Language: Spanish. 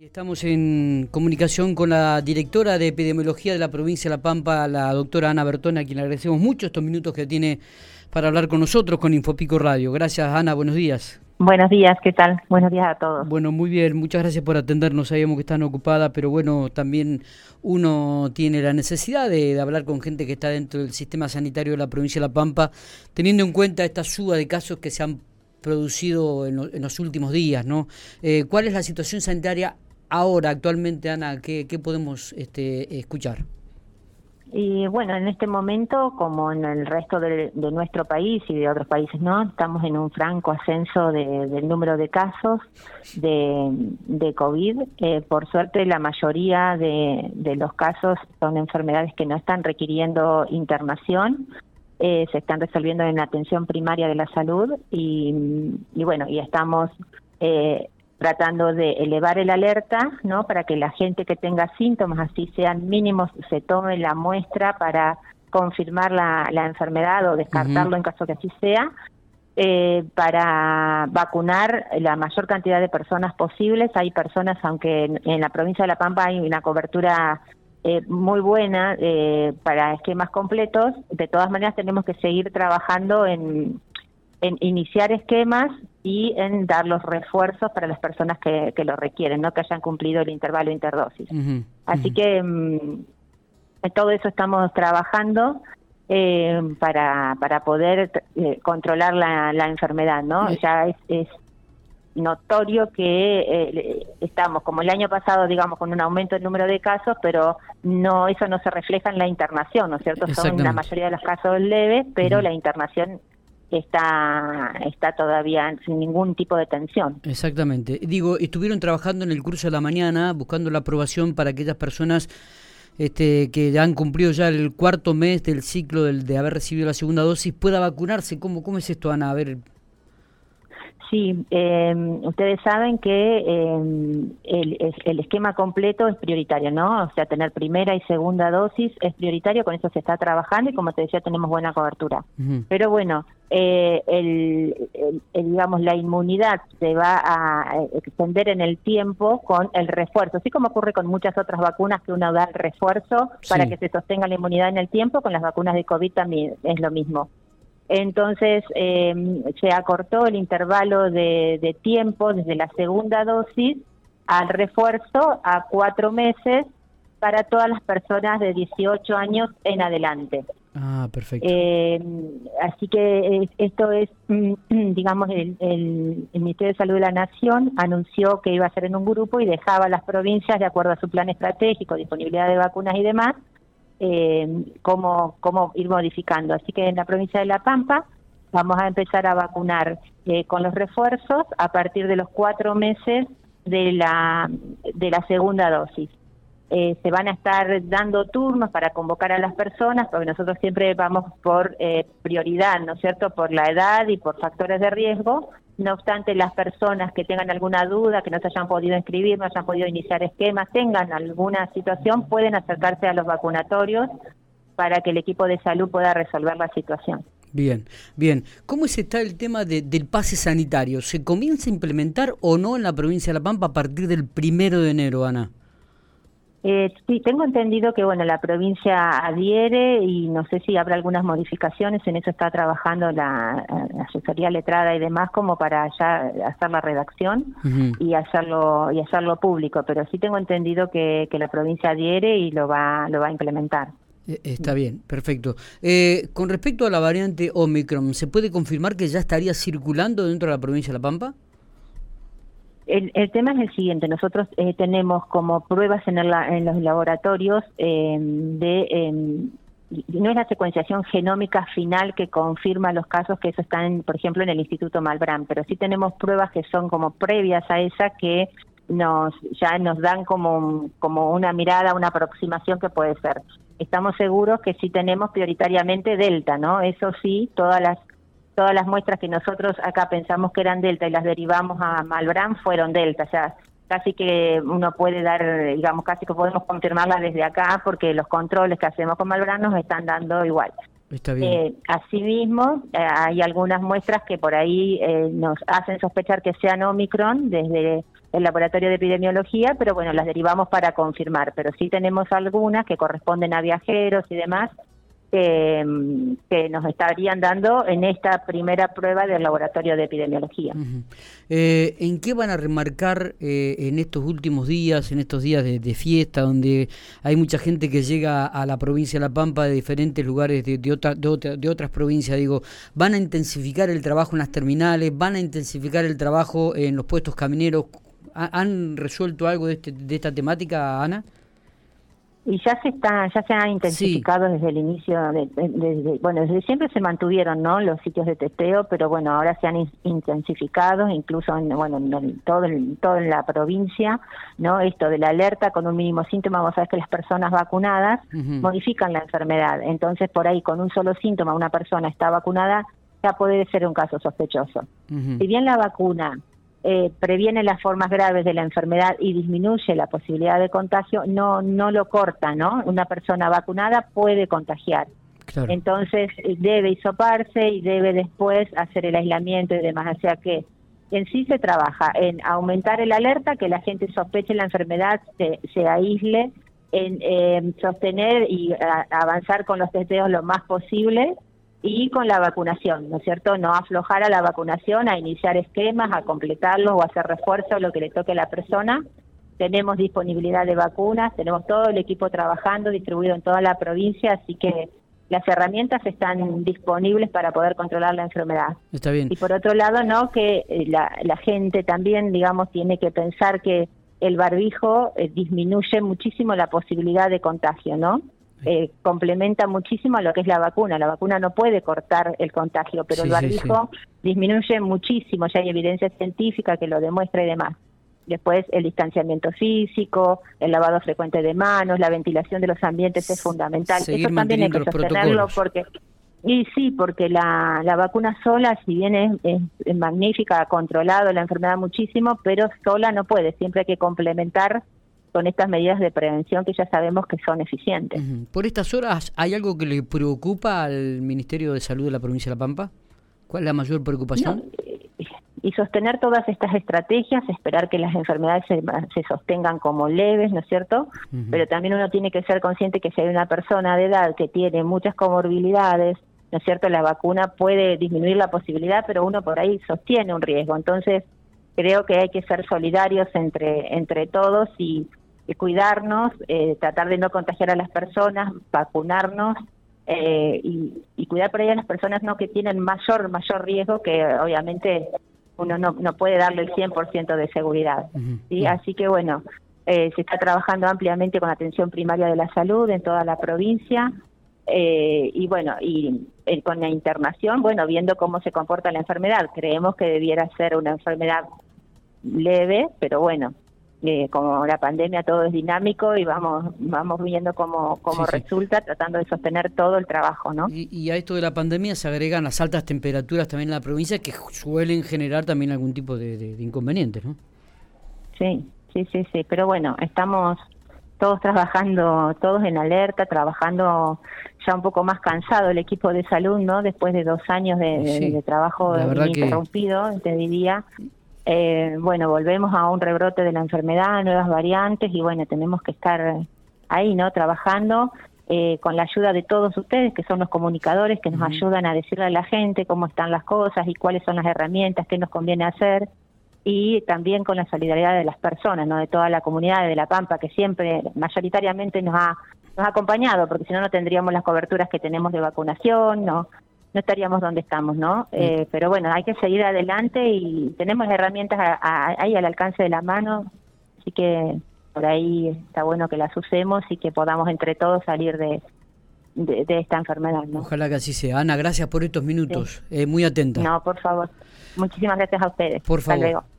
Estamos en comunicación con la directora de epidemiología de la provincia de La Pampa, la doctora Ana Bertona, a quien le agradecemos mucho estos minutos que tiene para hablar con nosotros con Infopico Radio. Gracias, Ana, buenos días. Buenos días, ¿qué tal? Buenos días a todos. Bueno, muy bien, muchas gracias por atendernos. Sabíamos que están ocupadas, pero bueno, también uno tiene la necesidad de, hablar con gente que está dentro del sistema sanitario de la provincia de La Pampa, teniendo en cuenta esta suba de casos que se han producido en, los últimos días, ¿no? Eh, ¿Cuál es la situación sanitaria ahora, actualmente, Ana, ¿qué, podemos este, escuchar? Y bueno, en este momento, como en el resto de, nuestro país y de otros países, ¿no? Estamos en un franco ascenso del número de casos de, COVID. Eh, por suerte, la mayoría de, los casos son enfermedades que no están requiriendo internación. Eh, se están resolviendo en la atención primaria de la salud y, y bueno, y estamos eh, tratando de elevar el alerta, ¿no? Para que la gente que tenga síntomas, así sean mínimos, se tome la muestra para confirmar la, enfermedad o descartarlo en caso que así sea, eh, para vacunar la mayor cantidad de personas posibles. Hay personas, aunque en, la provincia de La Pampa hay una cobertura eh, muy buena eh, para esquemas completos, de todas maneras tenemos que seguir trabajando en, en iniciar esquemas y en dar los refuerzos para las personas que, lo requieren, no que hayan cumplido el intervalo interdosis. Así que mm, en todo eso estamos trabajando eh, para, para poder eh, controlar la, enfermedad, ¿no? Ya es, notorio que eh, estamos, como el año pasado, digamos, con un aumento del número de casos, pero no eso no se refleja en la internación, ¿no es cierto? Son la mayoría de los casos leves, pero la internación está, está todavía sin ningún tipo de tensión. Exactamente. Digo, estuvieron trabajando en el curso de la mañana buscando la aprobación para aquellas personas este, que han cumplido ya el cuarto mes del ciclo del, de haber recibido la segunda dosis pueda vacunarse. ¿Cómo, cómo es esto, Ana? A ver, Sí, eh, ustedes saben que eh, el, esquema completo es prioritario, ¿no? O sea, tener primera y segunda dosis es prioritario, con eso se está trabajando y como te decía, tenemos buena cobertura. Pero bueno, eh, el, digamos, la inmunidad se va a extender en el tiempo con el refuerzo, así como ocurre con muchas otras vacunas que uno da el refuerzo para que se sostenga la inmunidad en el tiempo, con las vacunas de COVID también es lo mismo. Entonces eh, se acortó el intervalo de, tiempo desde la segunda dosis al refuerzo a cuatro meses para todas las personas de 18 años en adelante. Ah, perfecto. Eh, así que esto es, digamos, el, el, Ministerio de Salud de la Nación anunció que iba a ser en un grupo y dejaba a las provincias, de acuerdo a su plan estratégico, disponibilidad de vacunas y demás, eh, cómo, cómo ir modificando. Así que en la provincia de La Pampa vamos a empezar a vacunar eh, con los refuerzos a partir de los cuatro meses de la, de la segunda dosis. Eh, se van a estar dando turnos para convocar a las personas, porque nosotros siempre vamos por eh, prioridad, ¿no es cierto?, por la edad y por factores de riesgo, no obstante, las personas que tengan alguna duda, que no se hayan podido inscribir, no hayan podido iniciar esquemas, tengan alguna situación, pueden acercarse a los vacunatorios para que el equipo de salud pueda resolver la situación. Bien, bien. ¿Cómo está el tema del pase sanitario? ¿Se comienza a implementar o no en la provincia de La Pampa a partir del primero de enero, Ana? Eh, sí, tengo entendido que bueno la provincia adhiere y no sé si habrá algunas modificaciones, en eso está trabajando la, asesoría letrada y demás como para ya hacer la redacción y hacerlo y hacerlo público, pero sí tengo entendido que, que la provincia adhiere y lo va lo va a implementar. Eh, está bien, perfecto. Eh, con respecto a la variante Omicron, ¿se puede confirmar que ya estaría circulando dentro de la provincia de La Pampa? El, tema es el siguiente, nosotros eh, tenemos como pruebas en, en los laboratorios em, de, em, no es la secuenciación genómica final que confirma los casos que eso están, por ejemplo, en el Instituto Malbrán, pero sí tenemos pruebas que son como previas a esa que nos ya nos dan como, como una mirada, una aproximación que puede ser. Estamos seguros que sí tenemos prioritariamente Delta, ¿no? Eso sí, todas las todas las muestras que nosotros acá pensamos que eran delta y las derivamos a Malbrán fueron delta, o sea, casi que uno puede dar, digamos, casi que podemos confirmarla desde acá porque los controles que hacemos con Malbrán nos están dando igual. Está bien. Eh, asimismo, eh, hay algunas muestras que por ahí eh, nos hacen sospechar que sean Omicron desde el laboratorio de epidemiología, pero bueno, las derivamos para confirmar. Pero sí tenemos algunas que corresponden a viajeros y demás, que, nos estarían dando en esta primera prueba del laboratorio de epidemiología. Eh, ¿En qué van a remarcar eh, en estos últimos días, en estos días de, fiesta, donde hay mucha gente que llega a la provincia de La Pampa de diferentes lugares de, de, de, otras provincias? Digo, ¿van a intensificar el trabajo en las terminales? ¿Van a intensificar el trabajo en los puestos camineros? ¿Han resuelto algo de, este, de esta temática, Ana? Y ya se está ya se ha intensificado desde el inicio de, bueno desde siempre se mantuvieron no los sitios de testeo pero bueno ahora se han intensificado incluso en, bueno en todo en todo en la provincia no esto de la alerta con un mínimo síntoma vos sabés que las personas vacunadas modifican la enfermedad entonces por ahí con un solo síntoma una persona está vacunada ya puede ser un caso sospechoso. Si bien la vacuna eh, previene las formas graves de la enfermedad y disminuye la posibilidad de contagio, no, no lo corta, ¿no? Una persona vacunada puede contagiar. Entonces eh, debe hisoparse y debe después hacer el aislamiento y demás. O sea que en sí se trabaja en aumentar el alerta, que la gente sospeche la enfermedad, se, se aísle, en sostener y avanzar con los testeos lo más posible y con la vacunación, ¿no es cierto? No aflojar a la vacunación, a iniciar esquemas, a completarlos o hacer refuerzo, lo que le toque a la persona. Tenemos disponibilidad de vacunas, tenemos todo el equipo trabajando, distribuido en toda la provincia, así que las herramientas están disponibles para poder controlar la enfermedad. Está bien. Y por otro lado, ¿no? Que eh, la, la gente también, digamos, tiene que pensar que el barbijo eh, disminuye muchísimo la posibilidad de contagio, ¿no? Eh, complementa muchísimo a lo que es la vacuna. La vacuna no puede cortar el contagio, pero el barbijo disminuye muchísimo, ya hay evidencia científica que lo demuestra y demás. Después el distanciamiento físico, el lavado frecuente de manos, la ventilación de los ambientes es fundamental. Eso también hay que sostenerlo porque y sí, porque la, la vacuna sola, si bien es, es magnífica, ha controlado la enfermedad muchísimo, pero sola no puede, siempre hay que complementar con estas medidas de prevención que ya sabemos que son eficientes. Por estas horas, ¿hay algo que le preocupa al Ministerio de Salud de la provincia de La Pampa? ¿Cuál es la mayor preocupación? y sostener todas estas estrategias, esperar que las enfermedades se, sostengan como leves, ¿no es cierto? Pero también uno tiene que ser consciente que si hay una persona de edad que tiene muchas comorbilidades, ¿no es cierto? La vacuna puede disminuir la posibilidad, pero uno por ahí sostiene un riesgo. Entonces, creo que hay que ser solidarios entre, entre todos y cuidarnos, eh, tratar de no contagiar a las personas, vacunarnos eh, y, cuidar por ahí a las personas no que tienen mayor mayor riesgo que obviamente uno no, no puede darle el 100% de seguridad. ¿sí? Así que bueno, eh, se está trabajando ampliamente con atención primaria de la salud en toda la provincia. y bueno, y con la internación, bueno, viendo cómo se comporta la enfermedad, creemos que debiera ser una enfermedad leve, pero bueno, eh, como la pandemia todo es dinámico y vamos vamos viendo cómo, cómo resulta, tratando de sostener todo el trabajo, ¿no? Y, a esto de la pandemia se agregan las altas temperaturas también en la provincia que suelen generar también algún tipo de, de, inconvenientes, ¿no? Sí, sí, sí, sí, pero bueno, estamos todos trabajando, todos en alerta, trabajando ya un poco más cansado el equipo de salud, ¿no? Después de dos años de, trabajo interrumpido, te diría, eh, bueno, volvemos a un rebrote de la enfermedad, nuevas variantes y bueno, tenemos que estar ahí, ¿no? Trabajando eh, con la ayuda de todos ustedes, que son los comunicadores, que nos ayudan a decirle a la gente cómo están las cosas y cuáles son las herramientas que nos conviene hacer y también con la solidaridad de las personas, ¿no? De toda la comunidad de La Pampa, que siempre, mayoritariamente nos ha, nos ha acompañado, porque si no, no tendríamos las coberturas que tenemos de vacunación, ¿no? No estaríamos donde estamos, ¿no? Eh, pero bueno, hay que seguir adelante y tenemos herramientas ahí al alcance de la mano, así que por ahí está bueno que las usemos y que podamos entre todos salir de, de, esta enfermedad. ¿no? Ojalá que así sea. Ana, gracias por estos minutos, eh, muy atenta. No, por favor. Muchísimas gracias a ustedes. Por favor.